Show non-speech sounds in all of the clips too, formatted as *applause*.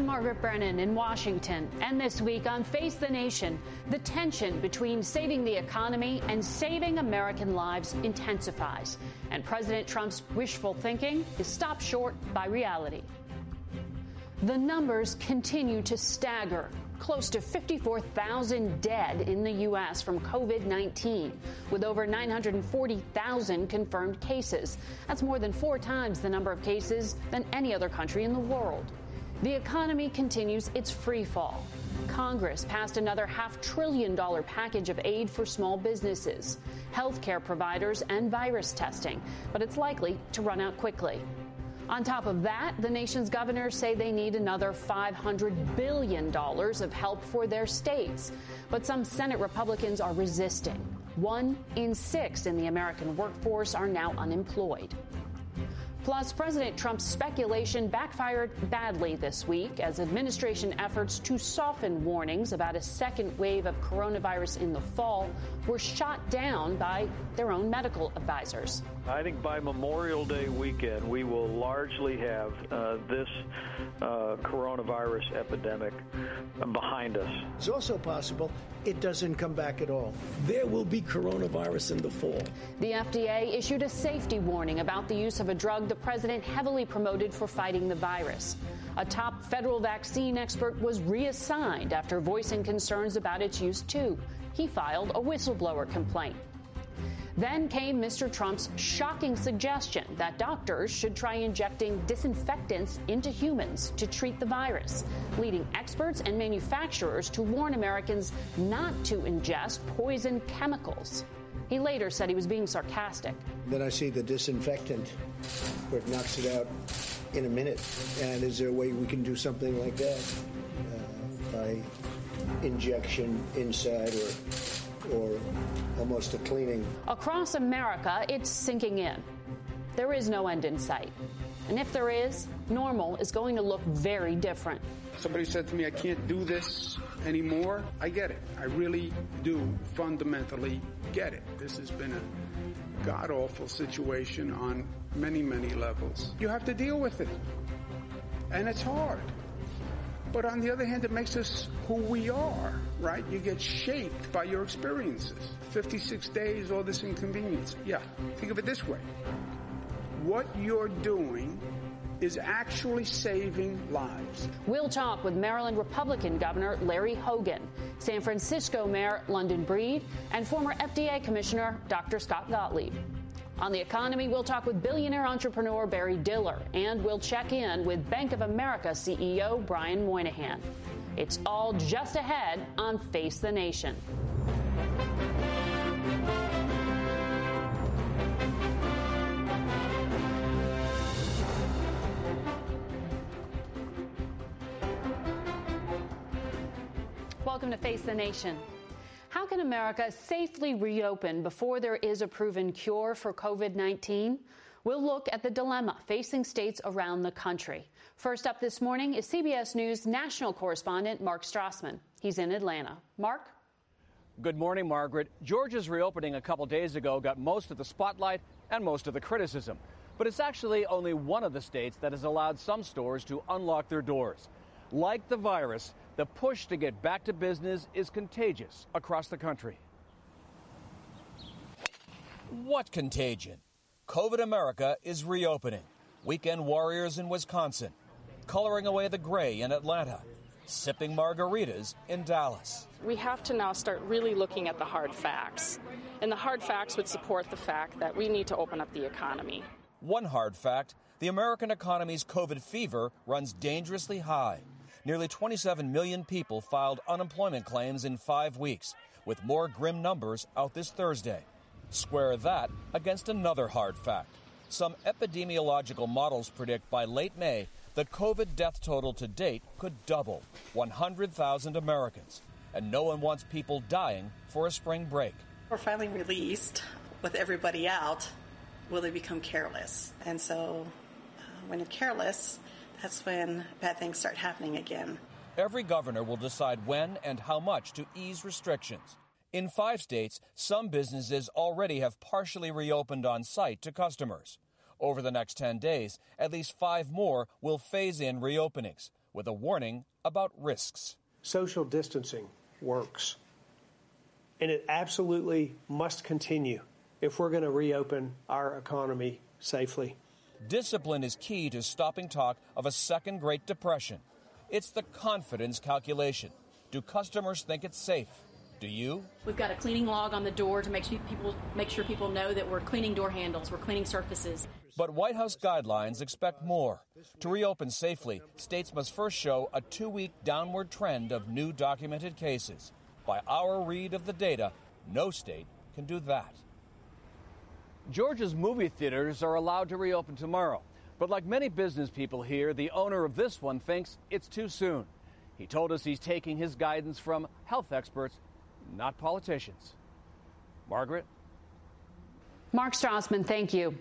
I'm Margaret Brennan in Washington, and this week on Face the Nation, the tension between saving the economy and saving American lives intensifies, and President Trump's wishful thinking is stopped short by reality. The numbers continue to stagger. Close to 54,000 dead in the U.S. from COVID 19, with over 940,000 confirmed cases. That's more than four times the number of cases than any other country in the world. The economy continues its free fall. Congress passed another half trillion dollar package of aid for small businesses, healthcare providers, and virus testing, but it's likely to run out quickly. On top of that, the nation's governors say they need another $500 billion of help for their states. But some Senate Republicans are resisting. One in six in the American workforce are now unemployed. Plus, President Trump's speculation backfired badly this week as administration efforts to soften warnings about a second wave of coronavirus in the fall were shot down by their own medical advisors. I think by Memorial Day weekend, we will largely have uh, this uh, coronavirus epidemic behind us. It's also possible it doesn't come back at all. There will be coronavirus in the fall. The FDA issued a safety warning about the use of a drug the president heavily promoted for fighting the virus. A top federal vaccine expert was reassigned after voicing concerns about its use, too. He filed a whistleblower complaint. Then came Mr. Trump's shocking suggestion that doctors should try injecting disinfectants into humans to treat the virus, leading experts and manufacturers to warn Americans not to ingest poison chemicals. He later said he was being sarcastic. Then I see the disinfectant where it knocks it out in a minute. And is there a way we can do something like that uh, by injection inside or or almost a cleaning. Across America, it's sinking in. There is no end in sight. And if there is, normal is going to look very different. Somebody said to me, I can't do this anymore. I get it. I really do fundamentally get it. This has been a god awful situation on many, many levels. You have to deal with it. And it's hard. But on the other hand, it makes us who we are, right? You get shaped by your experiences. 56 days, all this inconvenience. Yeah, think of it this way. What you're doing is actually saving lives. We'll talk with Maryland Republican Governor Larry Hogan, San Francisco Mayor London Breed, and former FDA Commissioner Dr. Scott Gottlieb. On the economy, we'll talk with billionaire entrepreneur Barry Diller, and we'll check in with Bank of America CEO Brian Moynihan. It's all just ahead on Face the Nation. Welcome to Face the Nation. How can America safely reopen before there is a proven cure for COVID 19? We'll look at the dilemma facing states around the country. First up this morning is CBS News national correspondent Mark Strassmann. He's in Atlanta. Mark? Good morning, Margaret. Georgia's reopening a couple days ago got most of the spotlight and most of the criticism. But it's actually only one of the states that has allowed some stores to unlock their doors. Like the virus, the push to get back to business is contagious across the country. What contagion? COVID America is reopening. Weekend warriors in Wisconsin, coloring away the gray in Atlanta, sipping margaritas in Dallas. We have to now start really looking at the hard facts. And the hard facts would support the fact that we need to open up the economy. One hard fact the American economy's COVID fever runs dangerously high. Nearly 27 million people filed unemployment claims in five weeks, with more grim numbers out this Thursday. Square that against another hard fact. Some epidemiological models predict by late May the COVID death total to date could double 100,000 Americans. And no one wants people dying for a spring break. We're finally released with everybody out. Will they become careless? And so uh, when you're careless, that's when bad things start happening again. Every governor will decide when and how much to ease restrictions. In five states, some businesses already have partially reopened on site to customers. Over the next 10 days, at least five more will phase in reopenings, with a warning about risks. Social distancing works, and it absolutely must continue if we're going to reopen our economy safely. Discipline is key to stopping talk of a second Great Depression. It's the confidence calculation. Do customers think it's safe? Do you? We've got a cleaning log on the door to make sure people make sure people know that we're cleaning door handles, we're cleaning surfaces. But White House guidelines expect more. To reopen safely, states must first show a two-week downward trend of new documented cases. By our read of the data, no state can do that. Georgia's movie theaters are allowed to reopen tomorrow. But like many business people here, the owner of this one thinks it's too soon. He told us he's taking his guidance from health experts not politicians. Margaret? Mark Strassmann, thank you.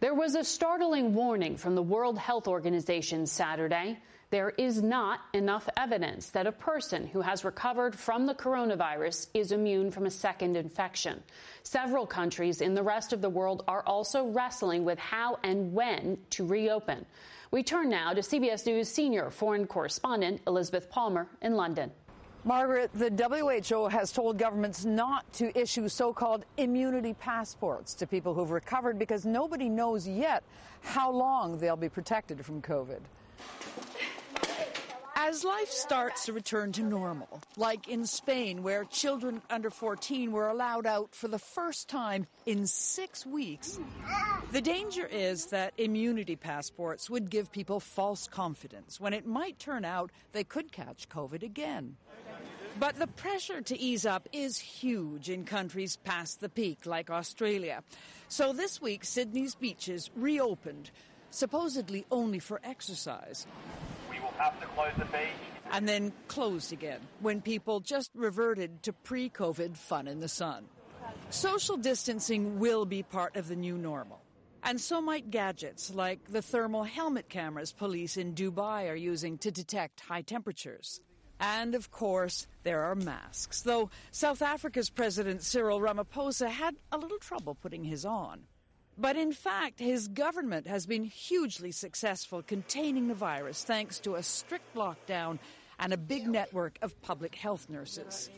There was a startling warning from the World Health Organization Saturday. There is not enough evidence that a person who has recovered from the coronavirus is immune from a second infection. Several countries in the rest of the world are also wrestling with how and when to reopen. We turn now to CBS News senior foreign correspondent Elizabeth Palmer in London. Margaret, the WHO has told governments not to issue so called immunity passports to people who've recovered because nobody knows yet how long they'll be protected from COVID. As life starts to return to normal, like in Spain, where children under 14 were allowed out for the first time in six weeks, the danger is that immunity passports would give people false confidence when it might turn out they could catch COVID again. But the pressure to ease up is huge in countries past the peak, like Australia. So this week, Sydney's beaches reopened, supposedly only for exercise. Have to close the beach. And then closed again when people just reverted to pre COVID fun in the sun. Social distancing will be part of the new normal. And so might gadgets like the thermal helmet cameras police in Dubai are using to detect high temperatures. And of course, there are masks, though South Africa's President Cyril Ramaphosa had a little trouble putting his on. But in fact, his government has been hugely successful containing the virus thanks to a strict lockdown and a big network of public health nurses.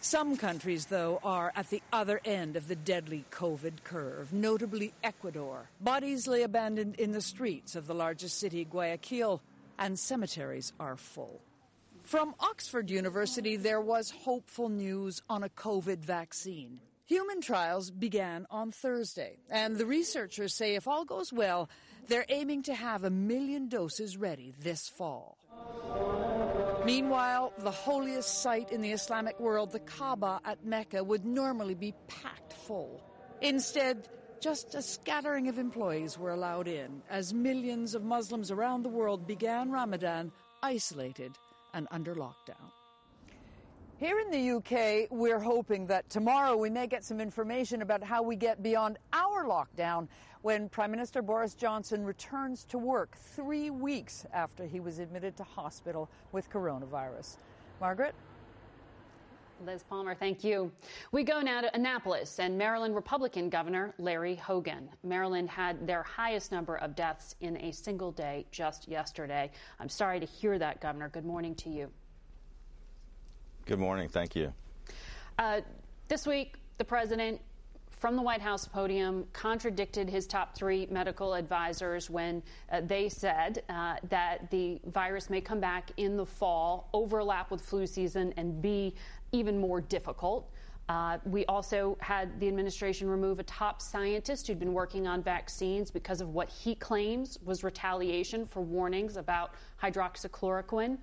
Some countries, though, are at the other end of the deadly COVID curve, notably Ecuador. Bodies lay abandoned in the streets of the largest city, Guayaquil, and cemeteries are full. From Oxford University, there was hopeful news on a COVID vaccine. Human trials began on Thursday, and the researchers say if all goes well, they're aiming to have a million doses ready this fall. Meanwhile, the holiest site in the Islamic world, the Kaaba at Mecca, would normally be packed full. Instead, just a scattering of employees were allowed in as millions of Muslims around the world began Ramadan isolated and under lockdown. Here in the UK, we're hoping that tomorrow we may get some information about how we get beyond our lockdown when Prime Minister Boris Johnson returns to work three weeks after he was admitted to hospital with coronavirus. Margaret? Liz Palmer, thank you. We go now to Annapolis and Maryland Republican Governor Larry Hogan. Maryland had their highest number of deaths in a single day just yesterday. I'm sorry to hear that, Governor. Good morning to you. Good morning. Thank you. Uh, this week, the president from the White House podium contradicted his top three medical advisors when uh, they said uh, that the virus may come back in the fall, overlap with flu season, and be even more difficult. Uh, we also had the administration remove a top scientist who'd been working on vaccines because of what he claims was retaliation for warnings about hydroxychloroquine.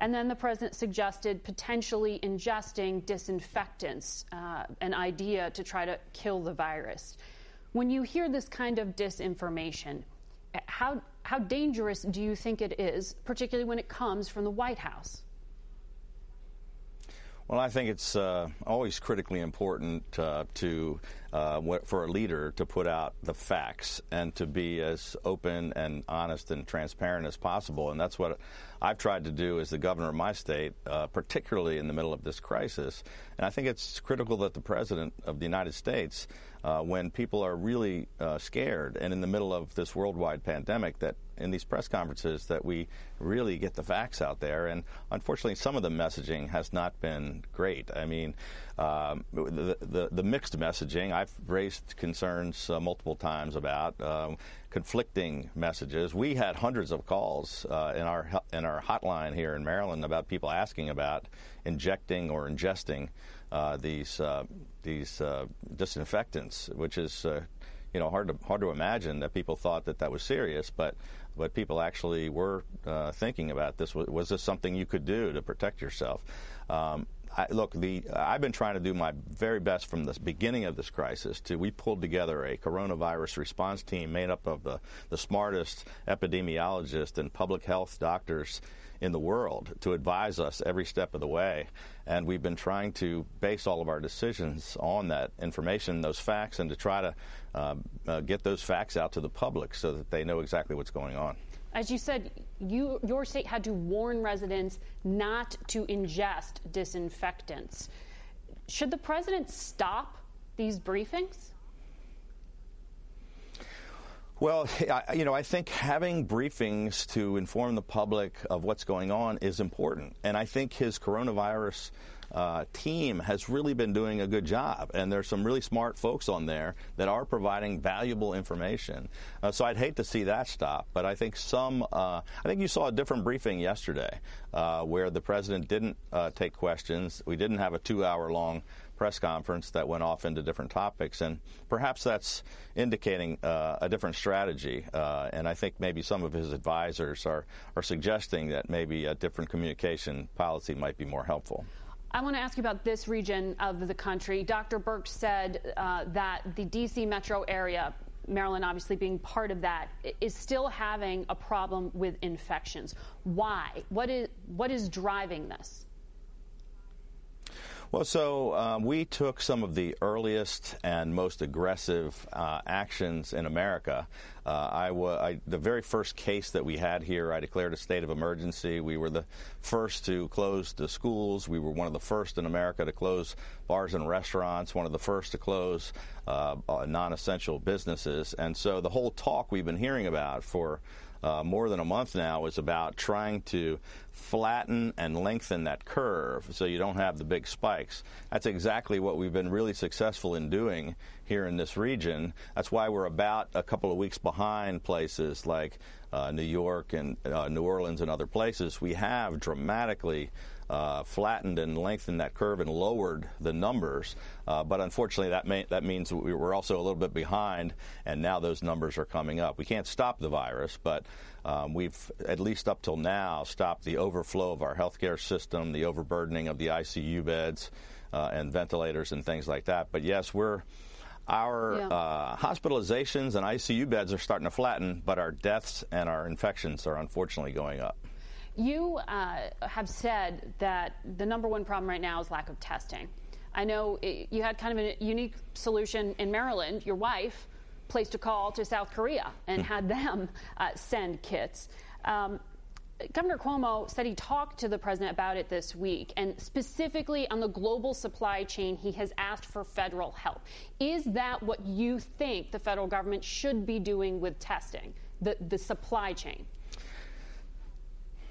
And then the president suggested potentially ingesting disinfectants, uh, an idea to try to kill the virus. When you hear this kind of disinformation, how, how dangerous do you think it is, particularly when it comes from the White House? Well, I think it's uh, always critically important uh, to uh, for a leader to put out the facts and to be as open and honest and transparent as possible. And that's what I've tried to do as the governor of my state, uh, particularly in the middle of this crisis. And I think it's critical that the president of the United States, uh, when people are really uh, scared and in the middle of this worldwide pandemic, that in these press conferences that we really get the facts out there. And unfortunately, some of the messaging has not been great. I mean, um, the, the, the mixed messaging. I've raised concerns uh, multiple times about um, conflicting messages. We had hundreds of calls uh, in our in our hotline here in Maryland about people asking about injecting or ingesting these uh, these uh, disinfectants, which is uh, you know hard to hard to imagine that people thought that that was serious, but but people actually were uh, thinking about this. Was, was, this something you could do to protect yourself? Um, I, look, the I've been trying to do my very best from the beginning of this crisis. To we pulled together a coronavirus response team made up of the the smartest epidemiologists and public health doctors in the world to advise us every step of the way. And we've been trying to base all of our decisions on that information, those facts, and to try to uh, uh, get those facts out to the public so that they know exactly what's going on. As you said, you, your state had to warn residents not to ingest disinfectants. Should the president stop these briefings? Well, *laughs* you know, I think having briefings to inform the public of what's going on is important. And I think his coronavirus uh, team has really been doing a good job. And there's some really smart folks on there that are providing valuable information. Uh, so I'd hate to see that stop. But I think some, uh, I think you saw a different briefing yesterday uh, where the president didn't uh, take questions. We didn't have a two hour long press conference that went off into different topics, and perhaps that's indicating uh, a different strategy. Uh, and I think maybe some of his advisors are are suggesting that maybe a different communication policy might be more helpful. I want to ask you about this region of the country. Dr. Birx said uh, that the D.C. metro area, Maryland obviously being part of that, is still having a problem with infections. Why? What is, what is driving this? Well, so um, we took some of the earliest and most aggressive uh, actions in America. Uh, I, I, the very first case that we had here, I declared a state of emergency. We were the first to close the schools. We were one of the first in America to close bars and restaurants, one of the first to close uh, uh non essential businesses. And so the whole talk we've been hearing about for uh, more than a month now is about trying to flatten and lengthen that curve so you don't have the big spikes. That's exactly what we've been really successful in doing here in this region. That's why we're about a couple of weeks behind places like uh, New York and uh, New Orleans and other places. We have dramatically uh, flattened and lengthened that curve and lowered the numbers. Uh, but unfortunately, that, may, that means we are also a little bit behind, and now those numbers are coming up. We can't stop the virus, but um, we've, at least up till now, stopped the overflow of our healthcare system, the overburdening of the ICU beds uh, and ventilators and things like that. But yes, we're our yeah. uh, hospitalizations and ICU beds are starting to flatten, but our deaths and our infections are unfortunately going up. You uh, have said that the number one problem right now is lack of testing. I know it, you had kind of a unique solution in Maryland. Your wife placed a call to South Korea and had them uh, send kits. Um, Governor Cuomo said he talked to the president about it this week, and specifically on the global supply chain, he has asked for federal help. Is that what you think the federal government should be doing with testing, the, the supply chain?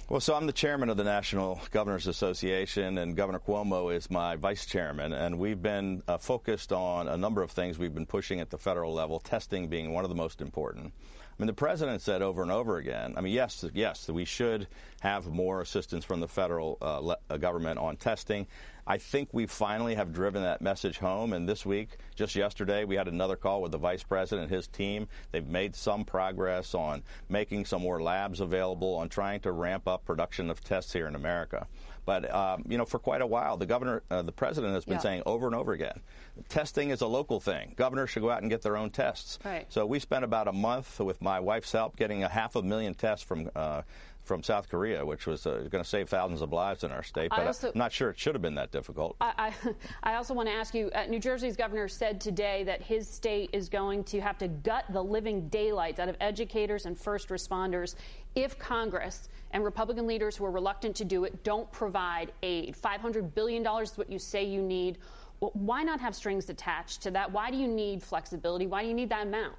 Well, so I'm the chairman of the National Governors Association, and Governor Cuomo is my vice chairman. And we've been uh, focused on a number of things we've been pushing at the federal level, testing being one of the most important. I mean, the president said over and over again. I mean, yes, yes, we should have more assistance from the federal uh, le- uh, government on testing. I think we finally have driven that message home. And this week, just yesterday, we had another call with the vice president and his team. They've made some progress on making some more labs available, on trying to ramp up production of tests here in America. But um, you know, for quite a while, the governor, uh, the president has been yeah. saying over and over again, testing is a local thing. Governors should go out and get their own tests. Right. So we spent about a month with my wife's help getting a half a million tests from uh, from South Korea, which was uh, going to save thousands of lives in our state. But also, I'm not sure it should have been that difficult. I, I, *laughs* I also want to ask you uh, New Jersey's governor said today that his state is going to have to gut the living daylights out of educators and first responders if Congress and Republican leaders who are reluctant to do it don't provide aid. $500 billion is what you say you need. Well, why not have strings attached to that? Why do you need flexibility? Why do you need that amount?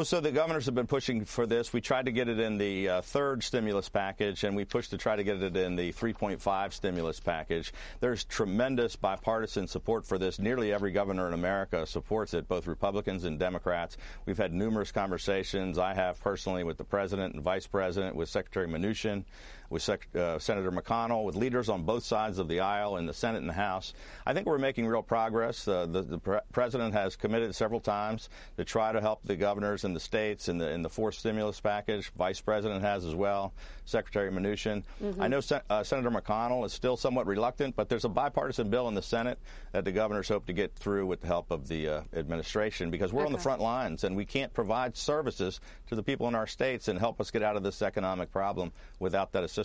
Well, so the governors have been pushing for this. We tried to get it in the uh, third stimulus package, and we pushed to try to get it in the 3.5 stimulus package. There's tremendous bipartisan support for this. Nearly every governor in America supports it, both Republicans and Democrats. We've had numerous conversations. I have personally with the president and vice president, with Secretary Mnuchin with Sec- uh, Senator McConnell, with leaders on both sides of the aisle in the Senate and the House. I think we're making real progress. Uh, the, the pre- president has committed several times to try to help the governors and the states in the in the fourth stimulus package. Vice President has as well. Secretary Mnuchin. Mm-hmm. I know Sen- uh, Senator McConnell is still somewhat reluctant, but there's a bipartisan bill in the Senate that the governors hope to get through with the help of the uh, administration because we're okay. on the front lines and we can't provide services to the people in our states and help us get out of this economic problem without that assistance.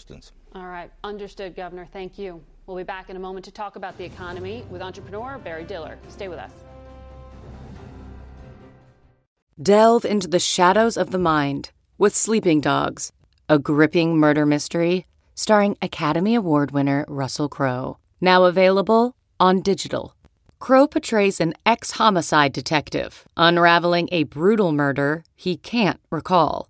All right. Understood, Governor. Thank you. We'll be back in a moment to talk about the economy with entrepreneur Barry Diller. Stay with us. Delve into the shadows of the mind with Sleeping Dogs, a gripping murder mystery starring Academy Award winner Russell Crowe. Now available on digital. Crowe portrays an ex homicide detective unraveling a brutal murder he can't recall.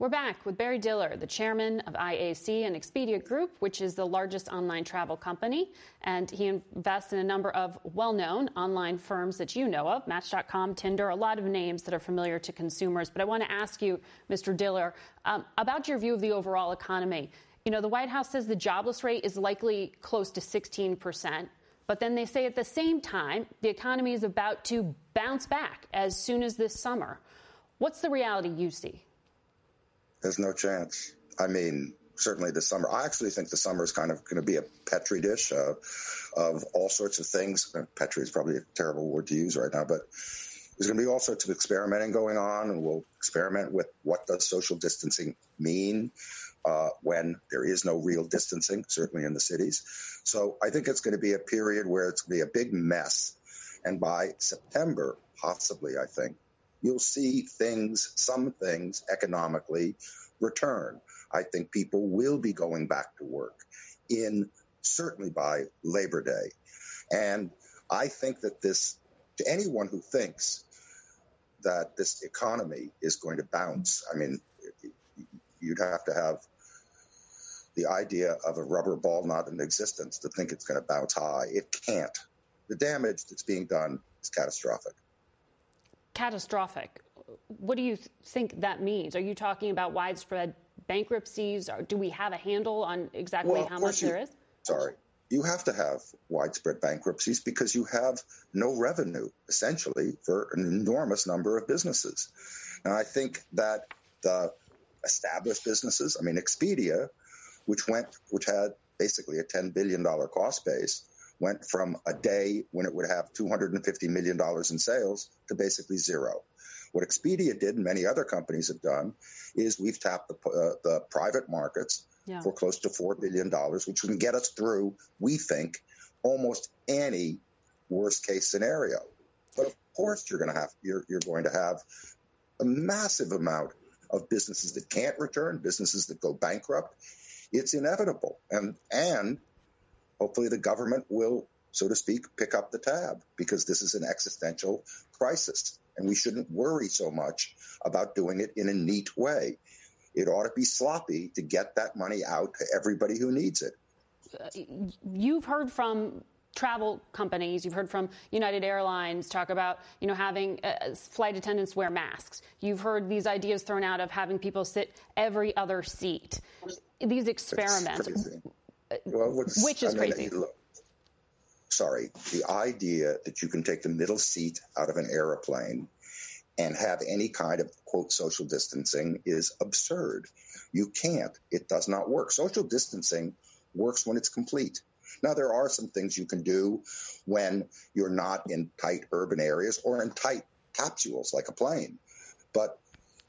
We're back with Barry Diller, the chairman of IAC and Expedia Group, which is the largest online travel company. And he invests in a number of well known online firms that you know of Match.com, Tinder, a lot of names that are familiar to consumers. But I want to ask you, Mr. Diller, um, about your view of the overall economy. You know, the White House says the jobless rate is likely close to 16 percent. But then they say at the same time, the economy is about to bounce back as soon as this summer. What's the reality you see? There's no chance. I mean, certainly the summer. I actually think the summer is kind of going to be a petri dish uh, of all sorts of things. Petri is probably a terrible word to use right now, but there's going to be all sorts of experimenting going on, and we'll experiment with what does social distancing mean uh, when there is no real distancing, certainly in the cities. So I think it's going to be a period where it's going to be a big mess. And by September, possibly, I think, you'll see things, some things economically return. I think people will be going back to work in certainly by Labor Day. And I think that this, to anyone who thinks that this economy is going to bounce, I mean, you'd have to have the idea of a rubber ball not in existence to think it's going to bounce high. It can't. The damage that's being done is catastrophic. Catastrophic. What do you think that means? Are you talking about widespread bankruptcies? Or do we have a handle on exactly well, how much you, there is? Sorry. You have to have widespread bankruptcies because you have no revenue, essentially, for an enormous number of businesses. Now, I think that the established businesses, I mean, Expedia, which went, which had basically a $10 billion cost base, went from a day when it would have $250 million in sales to basically zero. What Expedia did and many other companies have done is we've tapped the, uh, the private markets yeah. for close to $4 billion, which can get us through, we think, almost any worst case scenario. But of course, you're going to have you're, you're going to have a massive amount of businesses that can't return, businesses that go bankrupt. It's inevitable, and and hopefully the government will, so to speak, pick up the tab because this is an existential crisis, and we shouldn't worry so much about doing it in a neat way. It ought to be sloppy to get that money out to everybody who needs it. Uh, you've heard from travel companies, you've heard from United Airlines talk about, you know, having uh, flight attendants wear masks. You've heard these ideas thrown out of having people sit every other seat. These experiments, well, which is I mean, crazy. Look, sorry, the idea that you can take the middle seat out of an airplane and have any kind of quote social distancing is absurd. You can't. It does not work. Social distancing works when it's complete. Now, there are some things you can do when you're not in tight urban areas or in tight capsules like a plane, but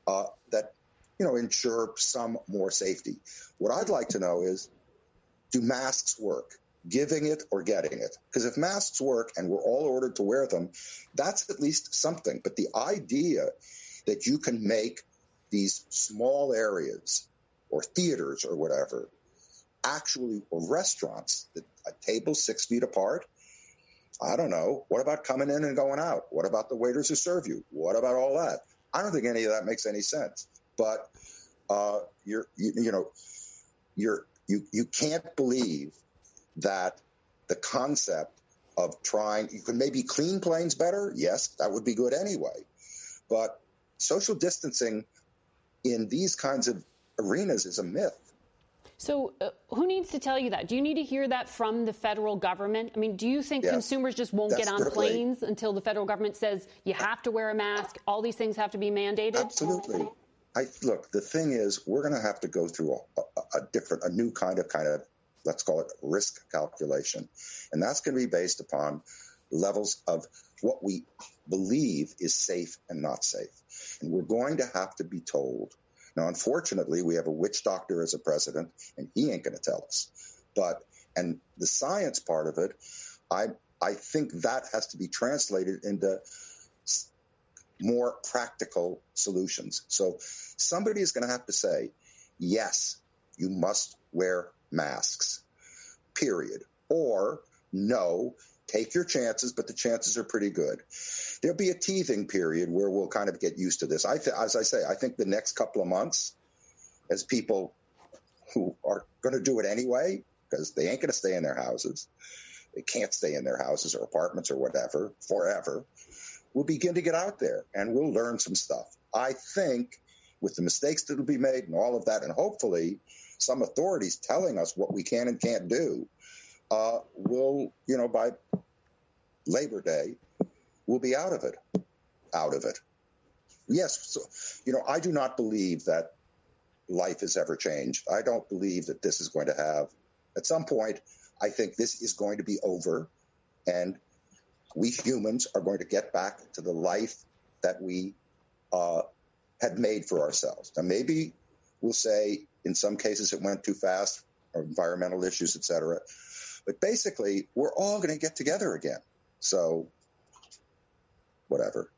uh, that you know ensure some more safety. What I'd like to know is, do masks work? Giving it or getting it? Because if masks work and we're all ordered to wear them, that's at least something. But the idea that you can make these small areas or theaters or whatever actually or restaurants that a table six feet apart. I don't know. What about coming in and going out? What about the waiters who serve you? What about all that? I don't think any of that makes any sense. But uh, you're, you, you know, you're you you can't believe that the concept of trying you can maybe clean planes better. Yes, that would be good anyway. But social distancing in these kinds of arenas is a myth. So, uh, who needs to tell you that? Do you need to hear that from the federal government? I mean, do you think consumers just won't get on planes until the federal government says you have to wear a mask? All these things have to be mandated? Absolutely. I look. The thing is, we're going to have to go through a, a, a different, a new kind of kind of let's call it risk calculation, and that's going to be based upon levels of what we believe is safe and not safe, and we're going to have to be told now, unfortunately, we have a witch doctor as a president, and he ain't going to tell us. But and the science part of it, I I think that has to be translated into more practical solutions. So somebody is going to have to say, yes, you must wear masks, period. Or no, take your chances, but the chances are pretty good. There'll be a teething period where we'll kind of get used to this. I th- as I say, I think the next couple of months, as people who are going to do it anyway, because they ain't going to stay in their houses, they can't stay in their houses or apartments or whatever forever. We'll begin to get out there and we'll learn some stuff. I think with the mistakes that will be made and all of that, and hopefully some authorities telling us what we can and can't do, uh, will, you know, by Labor Day, we'll be out of it. Out of it. Yes, so, you know, I do not believe that life has ever changed. I don't believe that this is going to have, at some point, I think this is going to be over, and we humans are going to get back to the life that we uh, had made for ourselves. Now, maybe we'll say in some cases it went too fast, or environmental issues, et cetera. But basically, we're all going to get together again. So, whatever.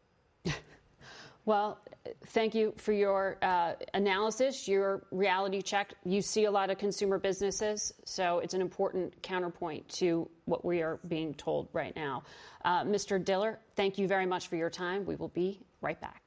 *laughs* well, thank you for your uh, analysis, your reality check. You see a lot of consumer businesses, so it's an important counterpoint to what we are being told right now. Uh, Mr. Diller, thank you very much for your time. We will be right back.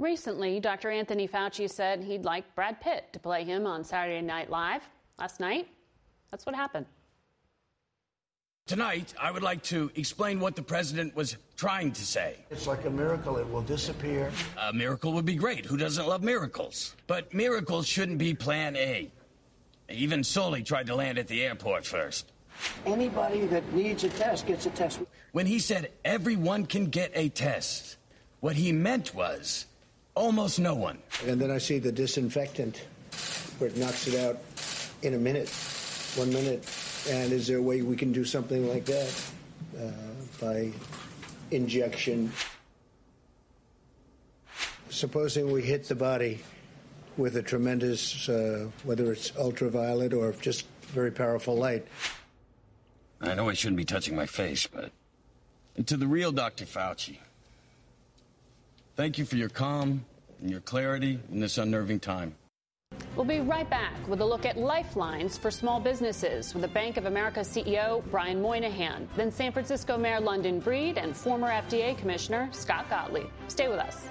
Recently, Dr. Anthony Fauci said he'd like Brad Pitt to play him on Saturday Night Live. Last night, that's what happened. Tonight, I would like to explain what the president was trying to say. It's like a miracle, it will disappear. A miracle would be great. Who doesn't love miracles? But miracles shouldn't be plan A. Even Sully tried to land at the airport first. Anybody that needs a test gets a test. When he said everyone can get a test, what he meant was almost no one. And then I see the disinfectant where it knocks it out in a minute, one minute. And is there a way we can do something like that uh, by injection? Supposing we hit the body with a tremendous, uh, whether it's ultraviolet or just very powerful light. I know I shouldn't be touching my face, but to the real Dr. Fauci, thank you for your calm and your clarity in this unnerving time. We'll be right back with a look at lifelines for small businesses with the Bank of America CEO Brian Moynihan, then San Francisco Mayor London Breed and former FDA Commissioner Scott Gottlieb. Stay with us.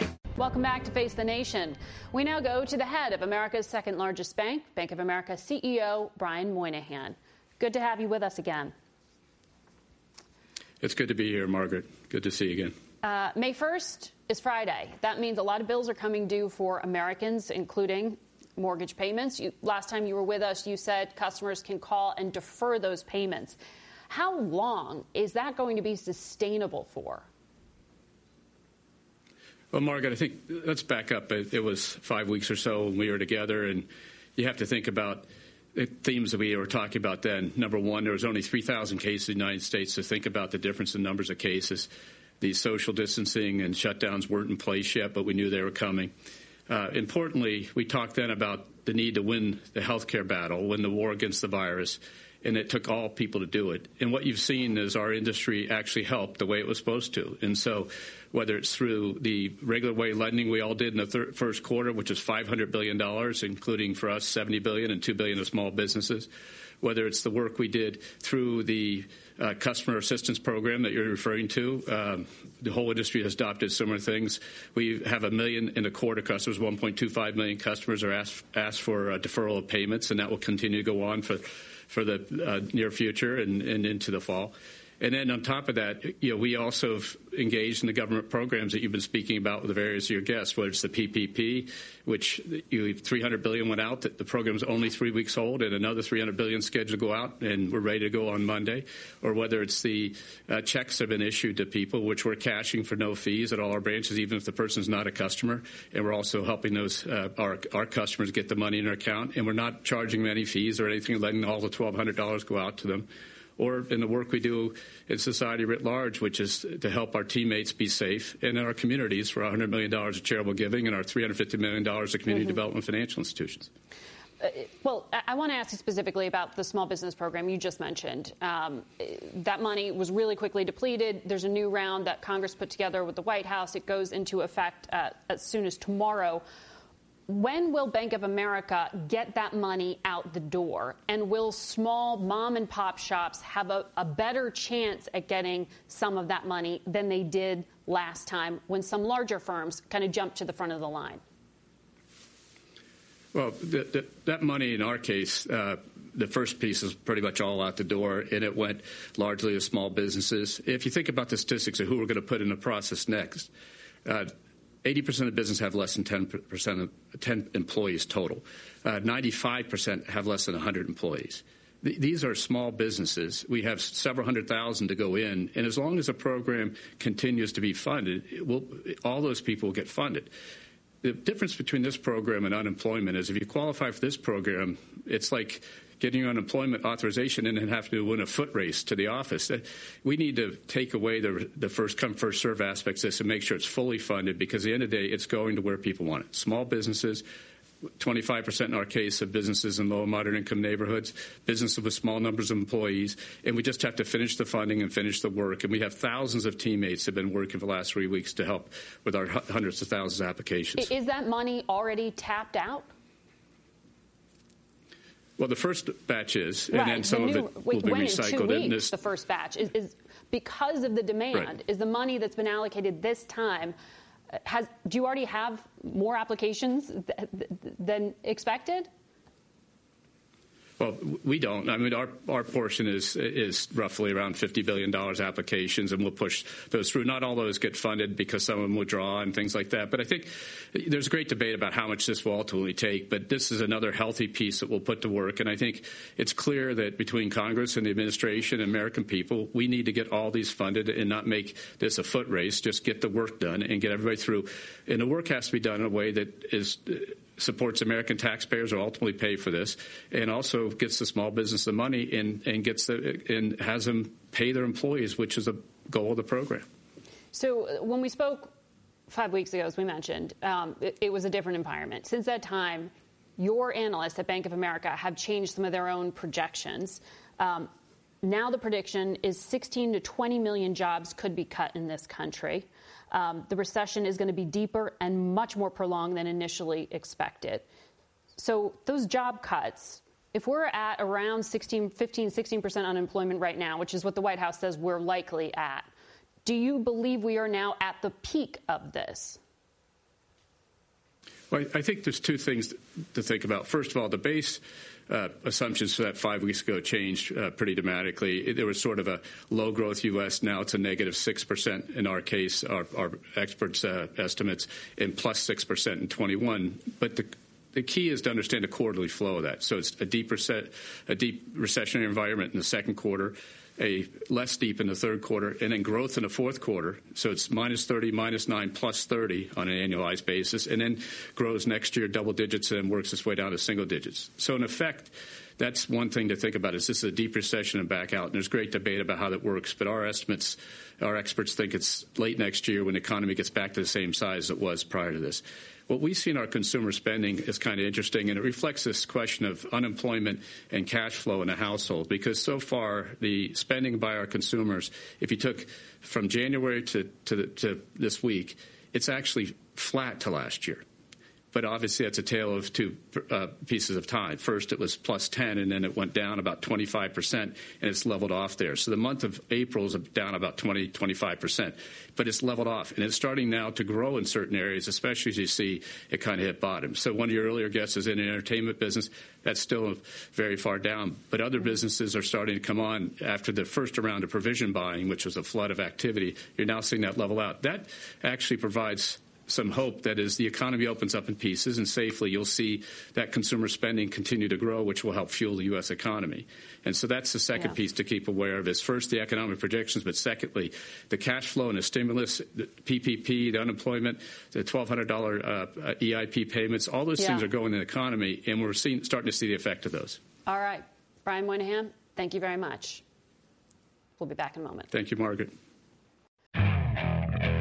Back to Face the Nation. We now go to the head of America's second largest bank, Bank of America CEO Brian Moynihan. Good to have you with us again. It's good to be here, Margaret. Good to see you again. Uh, May 1st is Friday. That means a lot of bills are coming due for Americans, including mortgage payments. You, last time you were with us, you said customers can call and defer those payments. How long is that going to be sustainable for? Well, Margaret, I think let's back up. It was five weeks or so when we were together, and you have to think about the themes that we were talking about then. Number one, there was only 3,000 cases in the United States, so think about the difference in numbers of cases. The social distancing and shutdowns weren't in place yet, but we knew they were coming. Uh, importantly, we talked then about the need to win the healthcare battle, win the war against the virus, and it took all people to do it. And what you've seen is our industry actually helped the way it was supposed to. And so whether it's through the regular way lending we all did in the thir- first quarter, which is $500 billion, including for us $70 billion and $2 billion of small businesses, whether it's the work we did through the uh, customer assistance program that you're referring to. Um, the whole industry has adopted similar things. We have a million and a quarter customers, 1.25 million customers are asked, asked for deferral of payments, and that will continue to go on for, for the uh, near future and, and into the fall. And then on top of that, you know, we also have engaged in the government programs that you've been speaking about with the various of your guests, whether it's the PPP, which you, 300 billion went out. The program's only three weeks old, and another 300 billion scheduled to go out, and we're ready to go on Monday. Or whether it's the uh, checks that have been issued to people, which we're cashing for no fees at all our branches, even if the person's not a customer. And we're also helping those uh, our our customers get the money in their account, and we're not charging them any fees or anything, letting all the $1,200 go out to them or in the work we do in society writ large, which is to help our teammates be safe and in our communities for $100 million of charitable giving and our $350 million of community mm-hmm. development financial institutions. Uh, well, I want to ask you specifically about the small business program you just mentioned. Um, that money was really quickly depleted. There's a new round that Congress put together with the White House. It goes into effect uh, as soon as tomorrow. When will Bank of America get that money out the door? And will small mom and pop shops have a, a, better chance at getting some of that money than they did last time when some larger firms kind of jumped to the front of the line? Well, the, the, that money in our case, uh, the first piece is pretty much all out the door, and it went largely to small businesses. If you think about the statistics of who we're going to put in the process next, uh, 80% of business have less than 10% of 10 employees total. Uh, 95% have less than 100 employees. Th- these are small businesses. We have several hundred thousand to go in, and as long as the program continues to be funded, will, all those people will get funded. The difference between this program and unemployment is if you qualify for this program, it's like getting your unemployment authorization and then have to win a foot race to the office. We need to take away the, the first come, first serve aspects of this and make sure it's fully funded because at the end of the day, it's going to where people want it. Small businesses, 25% in our case of businesses in low and moderate income neighborhoods, businesses with small numbers of employees, and we just have to finish the funding and finish the work. And we have thousands of teammates have been working for the last three weeks to help with our hundreds of thousands of applications. Is that money already tapped out? Well, the first batch is, right. and then some the new, of it will be recycled. Weeks, this, the first batch is, is because of the demand. Right. Is the money that's been allocated this time? Has, do you already have more applications th- th- than expected? Well, we don't. I mean, our, our portion is is roughly around $50 billion applications, and we'll push those through. Not all those get funded because some of them withdraw and things like that. But I think there's great debate about how much this will ultimately take. But this is another healthy piece that we'll put to work. And I think it's clear that between Congress and the administration and American people, we need to get all these funded and not make this a foot race. Just get the work done and get everybody through. And the work has to be done in a way that is supports American taxpayers who ultimately pay for this, and also gets the small business the money and, and gets the and has them pay their employees, which is a goal of the program. So uh, when we spoke five weeks ago, as we mentioned, um, it, it was a different environment. Since that time, your analysts at Bank of America have changed some of their own projections. Um, now the prediction is 16 to 20 million jobs could be cut in this country um, the recession is going to be deeper and much more prolonged than initially expected. So those job cuts, if we're at around 16, 15, 16% unemployment right now, which is what the White House says we're likely at, do you believe we are now at the peak of this? Well, I think there's two things to think about. First of all, the base uh, assumptions for that five weeks ago changed uh, pretty dramatically. There was sort of a low growth U.S. Now it's a negative 6% in our case, our, our experts' uh, estimates, and plus 6% in 21. But the the key is to understand the quarterly flow of that. So it's a deep, reset, a deep recessionary environment in the second quarter, a less deep in the third quarter, and then growth in the fourth quarter. So it's minus 30, minus 9, plus 30 on an annualized basis, and then grows next year double digits and works its way down to single digits. So in effect, that's one thing to think about is this is a deep recession and back out. And there's great debate about how that works, but our estimates, our experts think it's late next year when the economy gets back to the same size it was prior to this. What we see in our consumer spending is kind of interesting, and it reflects this question of unemployment and cash flow in a household. Because so far, the spending by our consumers, if you took from January to, to, the, to this week, it's actually flat to last year. But obviously, that's a tale of two uh, pieces of time. First, it was plus 10, and then it went down about 25%, and it's leveled off there. So the month of April is down about 20, 25%, but it's leveled off. And it's starting now to grow in certain areas, especially as you see it kind of hit bottom. So one of your earlier guests is in the entertainment business. That's still very far down. But other businesses are starting to come on after the first round of provision buying, which was a flood of activity. You're now seeing that level out. That actually provides some hope that as the economy opens up in pieces and safely, you'll see that consumer spending continue to grow, which will help fuel the U.S. economy. And so that's the second yeah. piece to keep aware of is first the economic projections, but secondly, the cash flow and the stimulus, the PPP, the unemployment, the $1,200 uh, EIP payments, all those yeah. things are going in the economy, and we're seeing, starting to see the effect of those. All right. Brian Moynihan, thank you very much. We'll be back in a moment. Thank you, Margaret.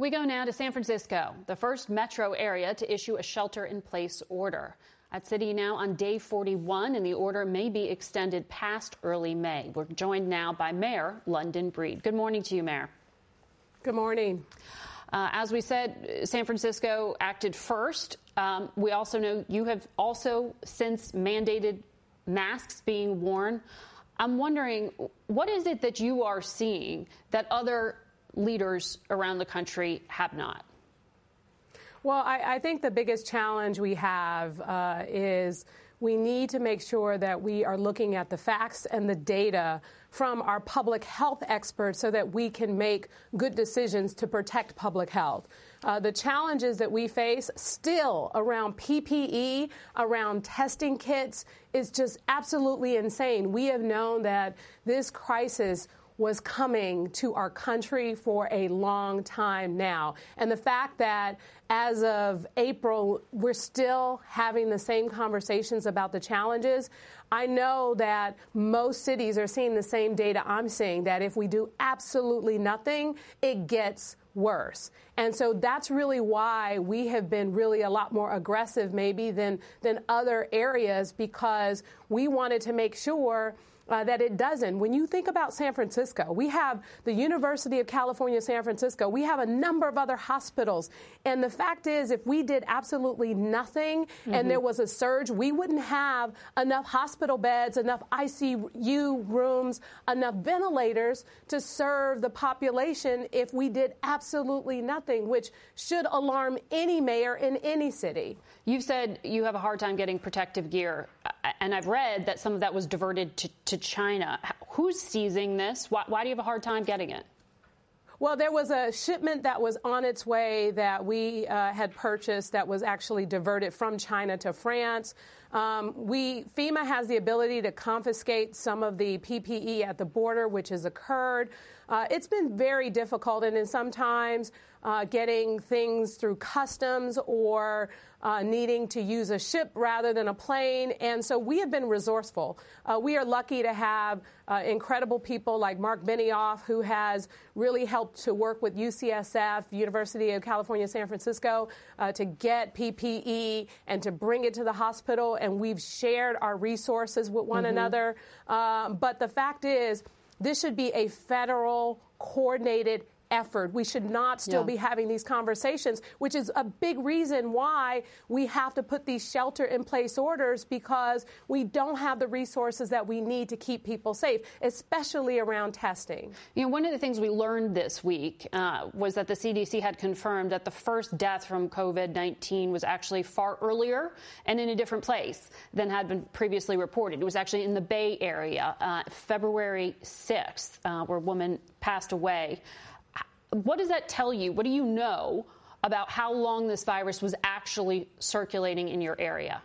We go now to San Francisco, the first metro area to issue a shelter in place order. At City now on day 41, and the order may be extended past early May. We're joined now by Mayor London Breed. Good morning to you, Mayor. Good morning. Uh, as we said, San Francisco acted first. Um, we also know you have also since mandated masks being worn. I'm wondering, what is it that you are seeing that other leaders around the country have not? Well, I, I think the biggest challenge we have uh, is we need to make sure that we are looking at the facts and the data from our public health experts so that we can make good decisions to protect public health. Uh, the challenges that we face still around PPE, around testing kits, is just absolutely insane. We have known that this crisis was coming to our country for a long time now. And the fact that as of April, we're still having the same conversations about the challenges. I know that most cities are seeing the same data I'm seeing that if we do absolutely nothing, it gets worse. And so that's really why we have been really a lot more aggressive maybe than than other areas because we wanted to make sure uh, that it doesn't. When you think about San Francisco, we have the University of California, San Francisco. We have a number of other hospitals. And the fact is, if we did absolutely nothing mm-hmm. and there was a surge, we wouldn't have enough hospital beds, enough ICU rooms, enough ventilators to serve the population if we did absolutely nothing, which should alarm any mayor in any city. You've said you have a hard time getting protective gear, and I've read that some of that was diverted to, to China. Who's seizing this? Why, why do you have a hard time getting it? Well, there was a shipment that was on its way that we uh, had purchased that was actually diverted from China to France. Um, we FEMA has the ability to confiscate some of the PPE at the border, which has occurred. Uh, it's been very difficult, and sometimes uh, getting things through customs or uh, needing to use a ship rather than a plane. And so we have been resourceful. Uh, we are lucky to have uh, incredible people like Mark Benioff, who has really helped to work with UCSF, University of California, San Francisco, uh, to get PPE and to bring it to the hospital. And we've shared our resources with one mm-hmm. another. Uh, but the fact is, this should be a federal coordinated effort. We should not still yeah. be having these conversations, which is a big reason why we have to put these shelter in place orders because we don't have the resources that we need to keep people safe, especially around testing. You know, one of the things we learned this week uh, was that the CDC had confirmed that the first death from COVID 19 was actually far earlier and in a different place than had been previously reported. It was actually in the Bay Area, uh, February 6th, uh, where a woman passed away. What does that tell you? What do you know about how long this virus was actually circulating in your area?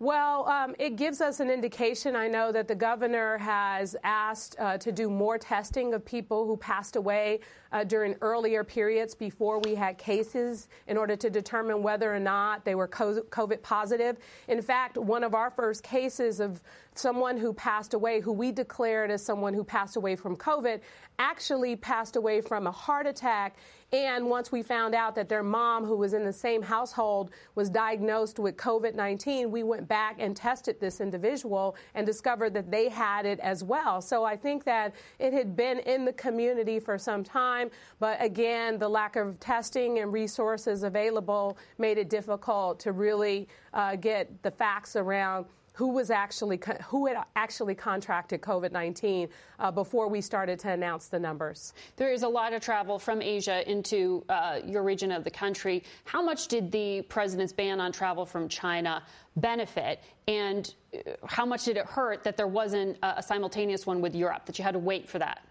Well, um, it gives us an indication. I know that the governor has asked uh, to do more testing of people who passed away uh, during earlier periods before we had cases in order to determine whether or not they were COVID positive. In fact, one of our first cases of someone who passed away, who we declared as someone who passed away from COVID, actually passed away from a heart attack and once we found out that their mom, who was in the same household, was diagnosed with COVID 19, we went back and tested this individual and discovered that they had it as well. So I think that it had been in the community for some time, but again, the lack of testing and resources available made it difficult to really uh, get the facts around who was actually who had actually contracted COVID-19 uh, before we started to announce the numbers. There is a lot of travel from Asia into uh, your region of the country. How much did the president's ban on travel from China benefit, and uh, how much did it hurt that there wasn't a simultaneous one with Europe? That you had to wait for that.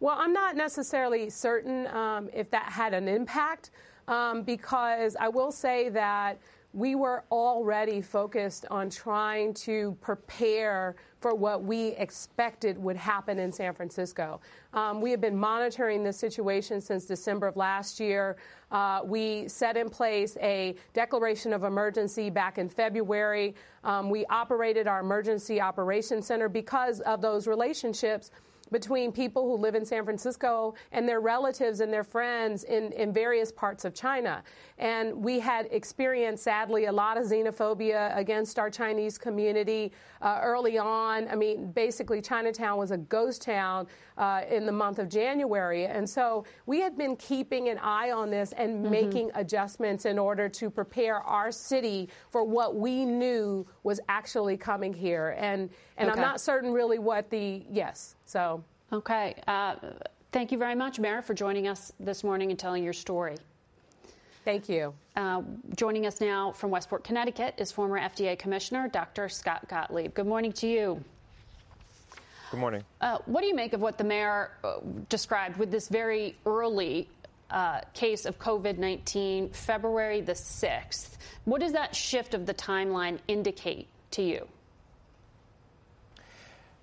Well, I'm not necessarily certain um, if that had an impact um, because I will say that we were already focused on trying to prepare for what we expected would happen in San Francisco. Um, we have been monitoring this situation since December of last year. Uh, we set in place a declaration of emergency back in February. Um, we operated our emergency operations center because of those relationships between people who live in San Francisco and their relatives and their friends in, in various parts of China. And we had experienced, sadly, a lot of xenophobia against our Chinese community uh, early on. I mean, basically, Chinatown was a ghost town uh, in the month of January. And so we had been keeping an eye on this and mm-hmm. making adjustments in order to prepare our city for what we knew was actually coming here. And, and okay. I'm not certain really what the, yes, so. Okay. Uh, thank you very much, Mayor, for joining us this morning and telling your story. Thank you. Uh, joining us now from Westport, Connecticut is former FDA Commissioner Dr. Scott Gottlieb. Good morning to you. Good morning. Uh, what do you make of what the mayor uh, described with this very early uh, case of COVID 19, February the 6th? What does that shift of the timeline indicate to you?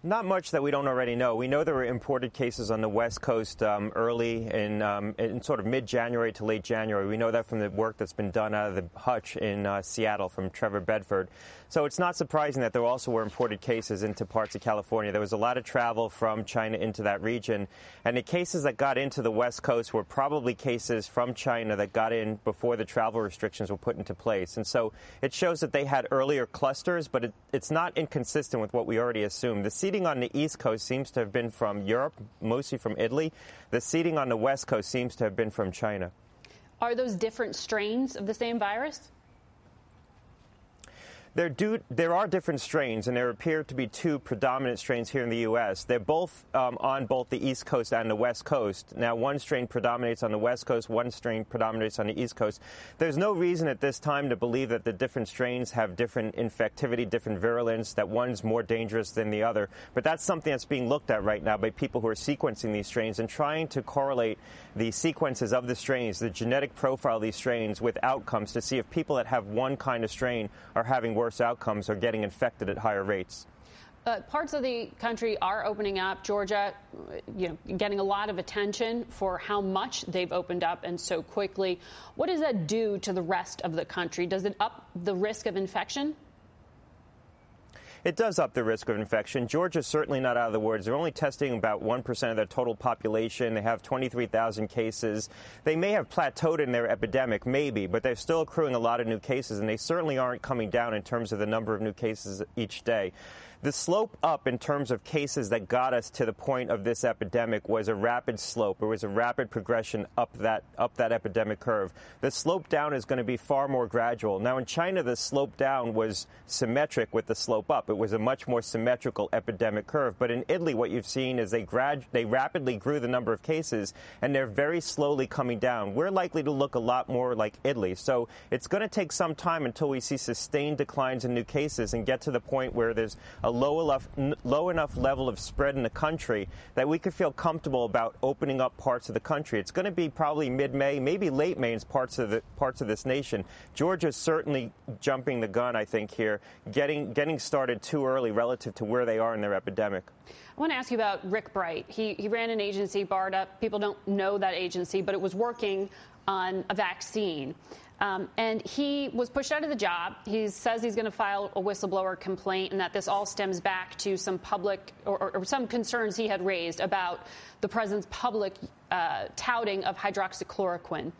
Not much that we don't already know. We know there were imported cases on the West Coast um, early in, um, in, sort of mid-January to late January. We know that from the work that's been done out of the hutch in uh, Seattle from Trevor Bedford. So it's not surprising that there also were imported cases into parts of California. There was a lot of travel from China into that region, and the cases that got into the West Coast were probably cases from China that got in before the travel restrictions were put into place. And so it shows that they had earlier clusters, but it, it's not inconsistent with what we already assumed. The seeding on the East Coast seems to have been from Europe, mostly from Italy. The seeding on the West Coast seems to have been from China. Are those different strains of the same virus? There, do, there are different strains, and there appear to be two predominant strains here in the U.S. They're both um, on both the East Coast and the West Coast. Now, one strain predominates on the West Coast, one strain predominates on the East Coast. There's no reason at this time to believe that the different strains have different infectivity, different virulence, that one's more dangerous than the other. But that's something that's being looked at right now by people who are sequencing these strains and trying to correlate the sequences of the strains, the genetic profile of these strains, with outcomes to see if people that have one kind of strain are having worse worse outcomes are getting infected at higher rates. Uh, parts of the country are opening up. Georgia, you know, getting a lot of attention for how much they've opened up and so quickly. What does that do to the rest of the country? Does it up the risk of infection? It does up the risk of infection. Georgia's certainly not out of the woods. They're only testing about 1% of their total population. They have 23,000 cases. They may have plateaued in their epidemic, maybe, but they're still accruing a lot of new cases, and they certainly aren't coming down in terms of the number of new cases each day. The slope up in terms of cases that got us to the point of this epidemic was a rapid slope. It was a rapid progression up that up that epidemic curve. The slope down is going to be far more gradual. Now in China the slope down was symmetric with the slope up. It was a much more symmetrical epidemic curve. But in Italy what you've seen is they grad they rapidly grew the number of cases and they're very slowly coming down. We're likely to look a lot more like Italy. So it's going to take some time until we see sustained declines in new cases and get to the point where there's low enough, low enough level of spread in the country that we could feel comfortable about opening up parts of the country. It's going to be probably mid-May, maybe late May in parts of the parts of this nation. Georgia's certainly jumping the gun, I think, here, getting getting started too early relative to where they are in their epidemic. I want to ask you about Rick Bright. He, he ran an agency, BARDA. People don't know that agency, but it was working on a vaccine. Um, and he was pushed out of the job. He says he's going to file a whistleblower complaint, and that this all stems back to some public or, or, some concerns he had raised about the president's public uh, touting of hydroxychloroquine.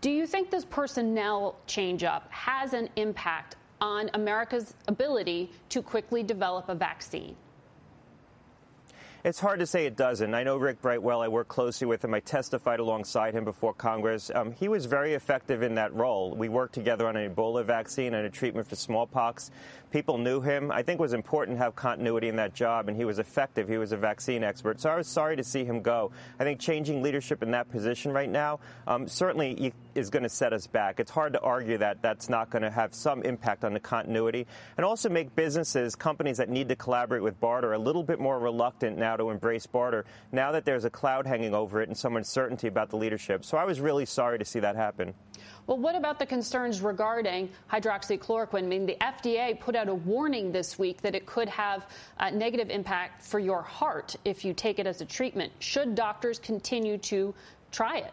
Do you think this personnel change up has an impact on America's ability to quickly develop a vaccine? It's hard to say it doesn't. I know Rick Bright well. I work closely with him. I testified alongside him before Congress. Um, he was very effective in that role. We worked together on an Ebola vaccine and a treatment for smallpox. People knew him. I think it was important to have continuity in that job, and he was effective. He was a vaccine expert. So I was sorry to see him go. I think changing leadership in that position right now um, certainly is going to set us back. It's hard to argue that that's not going to have some impact on the continuity and also make businesses, companies that need to collaborate with BARDA a little bit more reluctant now to embrace BARDA now that there's a cloud hanging over it and some uncertainty about the leadership. So I was really sorry to see that happen. Well, what about the concerns regarding hydroxychloroquine? I mean, the FDA put out a warning this week that it could have a negative impact for your heart if you take it as a treatment. Should doctors continue to try it?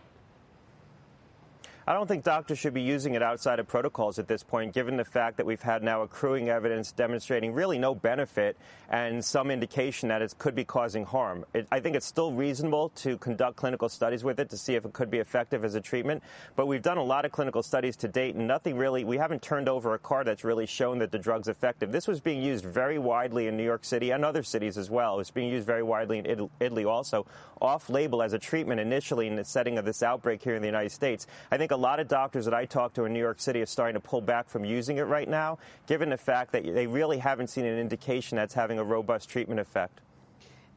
I don't think doctors should be using it outside of protocols at this point, given the fact that we've had now accruing evidence demonstrating really no benefit and some indication that it could be causing harm. It, I think it's still reasonable to conduct clinical studies with it to see if it could be effective as a treatment. But we've done a lot of clinical studies to date, and nothing really, we haven't turned over a card that's really shown that the drug's effective. This was being used very widely in New York City and other cities as well. It was being used very widely in Italy also, off label as a treatment initially in the setting of this outbreak here in the United States. I think a lot of doctors that I talk to in New York City are starting to pull back from using it right now, given the fact that they really haven't seen an indication that's having a robust treatment effect.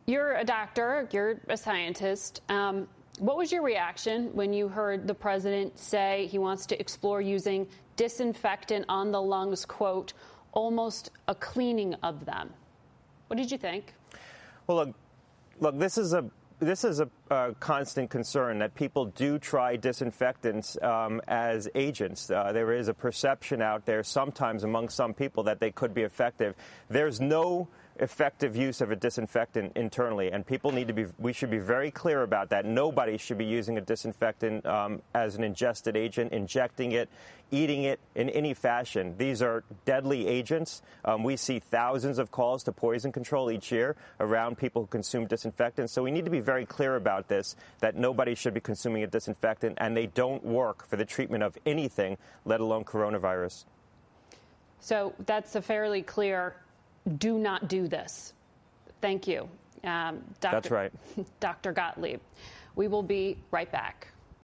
You're a doctor, you're a scientist. Um, What was your reaction when you heard the president say he wants to explore using disinfectant on the lungs, quote, almost a cleaning of them? What did you think? Well, look, look this is a this is a, a, constant concern that people do try disinfectants um, as agents. Uh, there is a perception out there sometimes among some people that they could be effective. There's no effective use of a disinfectant internally, and people need to be. We should be very clear about that. Nobody should be using a disinfectant um, as an ingested agent, injecting it, eating it in any fashion. These are deadly agents. Um, we see thousands of calls to poison control each year around people who consume disinfectants. So we need to be very clear about this. That nobody should be consuming a disinfectant, and they don't work for the treatment of anything, let alone coronavirus. So that's a fairly clear do not do this. Thank you. Um, Dr. That's right. *laughs* Dr. Gottlieb. We will be right back.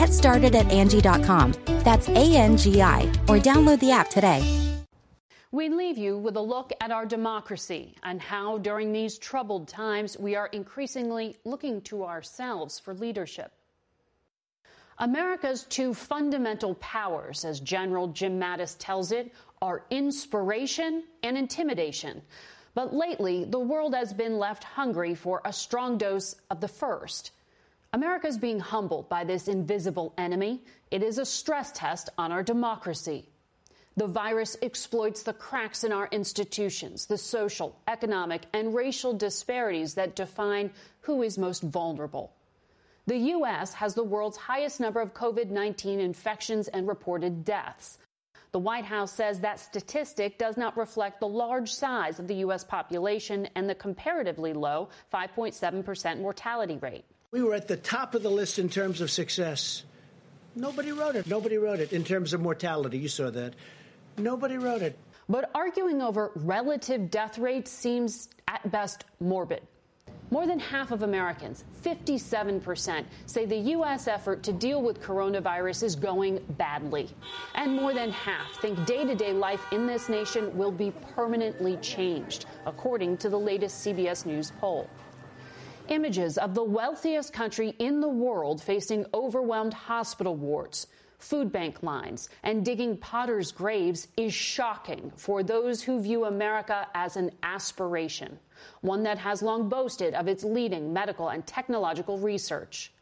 Get started at Angie.com. That's A N G I, or download the app today. We leave you with a look at our democracy and how, during these troubled times, we are increasingly looking to ourselves for leadership. America's two fundamental powers, as General Jim Mattis tells it, are inspiration and intimidation. But lately, the world has been left hungry for a strong dose of the first. America is being humbled by this invisible enemy. It is a stress test on our democracy. The virus exploits the cracks in our institutions, the social, economic, and racial disparities that define who is most vulnerable. The U.S. has the world's highest number of COVID 19 infections and reported deaths. The White House says that statistic does not reflect the large size of the U.S. population and the comparatively low 5.7% mortality rate. We were at the top of the list in terms of success. Nobody wrote it. Nobody wrote it in terms of mortality. You saw that. Nobody wrote it. But arguing over relative death rates seems at best morbid. More than half of Americans, 57%, say the U.S. effort to deal with coronavirus is going badly. And more than half think day to day life in this nation will be permanently changed, according to the latest CBS News poll. Images of the wealthiest country in the world facing overwhelmed hospital wards food bank lines, and digging potters' graves is shocking for those who view America as an aspiration, one that has long boasted of its leading medical and technological research.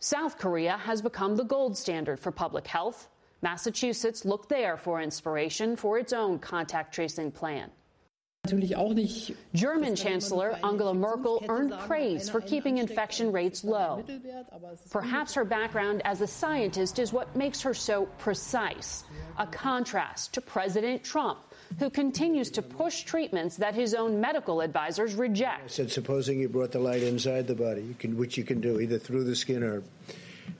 South Korea has become the gold standard for public health. Massachusetts looked there for inspiration for its own contact tracing plan. German Chancellor Angela Merkel earned praise for keeping infection rates low. Perhaps her background as a scientist is what makes her so precise, a contrast to President Trump, who continues to push treatments that his own medical advisors reject. I said, supposing you brought the light inside the body, you can, which you can do either through the skin or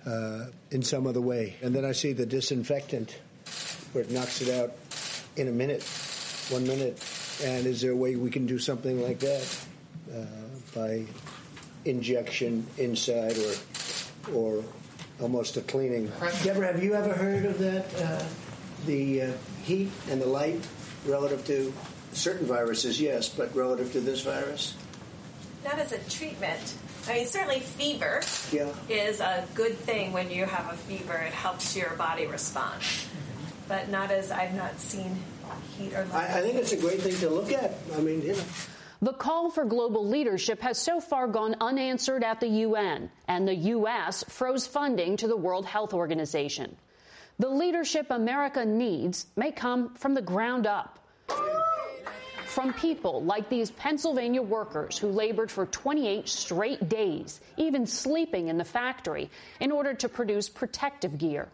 uh, in some other way. And then I see the disinfectant where it knocks it out in a minute, one minute. And is there a way we can do something like that uh, by injection inside or or almost a cleaning? Deborah, have you ever heard of that? Uh, the uh, heat and the light relative to certain viruses, yes, but relative to this virus? Not as a treatment. I mean, certainly fever yeah. is a good thing when you have a fever. It helps your body respond. But not as I've not seen heat or I, I think it's a great thing to look at. I mean, you know. The call for global leadership has so far gone unanswered at the UN, and the U.S. froze funding to the World Health Organization. The leadership America needs may come from the ground up. From people like these Pennsylvania workers who labored for 28 straight days, even sleeping in the factory, in order to produce protective gear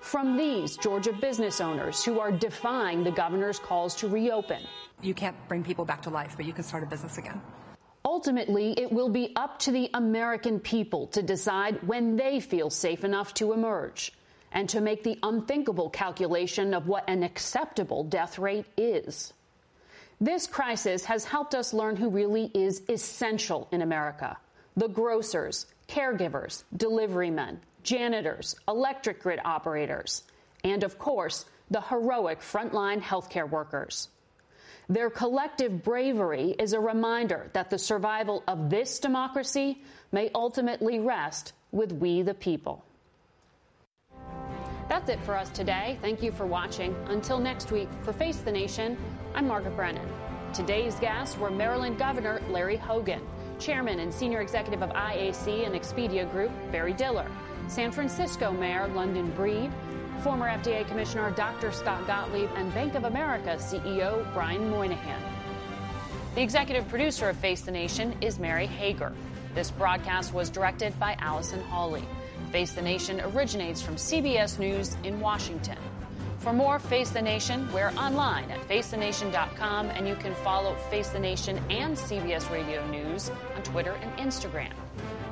from these Georgia business owners who are defying the governor's calls to reopen. You can't bring people back to life, but you can start a business again. Ultimately, it will be up to the American people to decide when they feel safe enough to emerge. and to make the unthinkable calculation of what an acceptable death rate is. This crisis has helped us learn who really is essential in America the grocers, caregivers, delivery men, janitors, electric grid operators, and of course, the heroic frontline healthcare workers. Their collective bravery is a reminder that the survival of this democracy may ultimately rest with we the people. That's it for us today. Thank you for watching. Until next week, for Face the Nation, I'm Margaret Brennan. Today's guests were Maryland Governor Larry Hogan, Chairman and Senior Executive of IAC and Expedia Group Barry Diller, San Francisco Mayor London Breed, former FDA Commissioner Dr. Scott Gottlieb, and Bank of America CEO Brian Moynihan. The executive producer of Face the Nation is Mary Hager. This broadcast was directed by Allison Hawley. Face the Nation originates from CBS News in Washington. For more Face the Nation, we're online at facethenation.com and you can follow Face the Nation and CBS Radio News on Twitter and Instagram.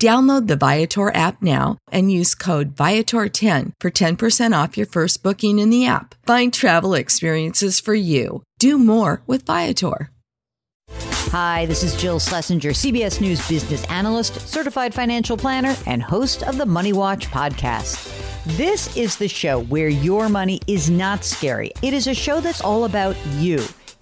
Download the Viator app now and use code Viator10 for 10% off your first booking in the app. Find travel experiences for you. Do more with Viator. Hi, this is Jill Schlesinger, CBS News business analyst, certified financial planner, and host of the Money Watch podcast. This is the show where your money is not scary. It is a show that's all about you.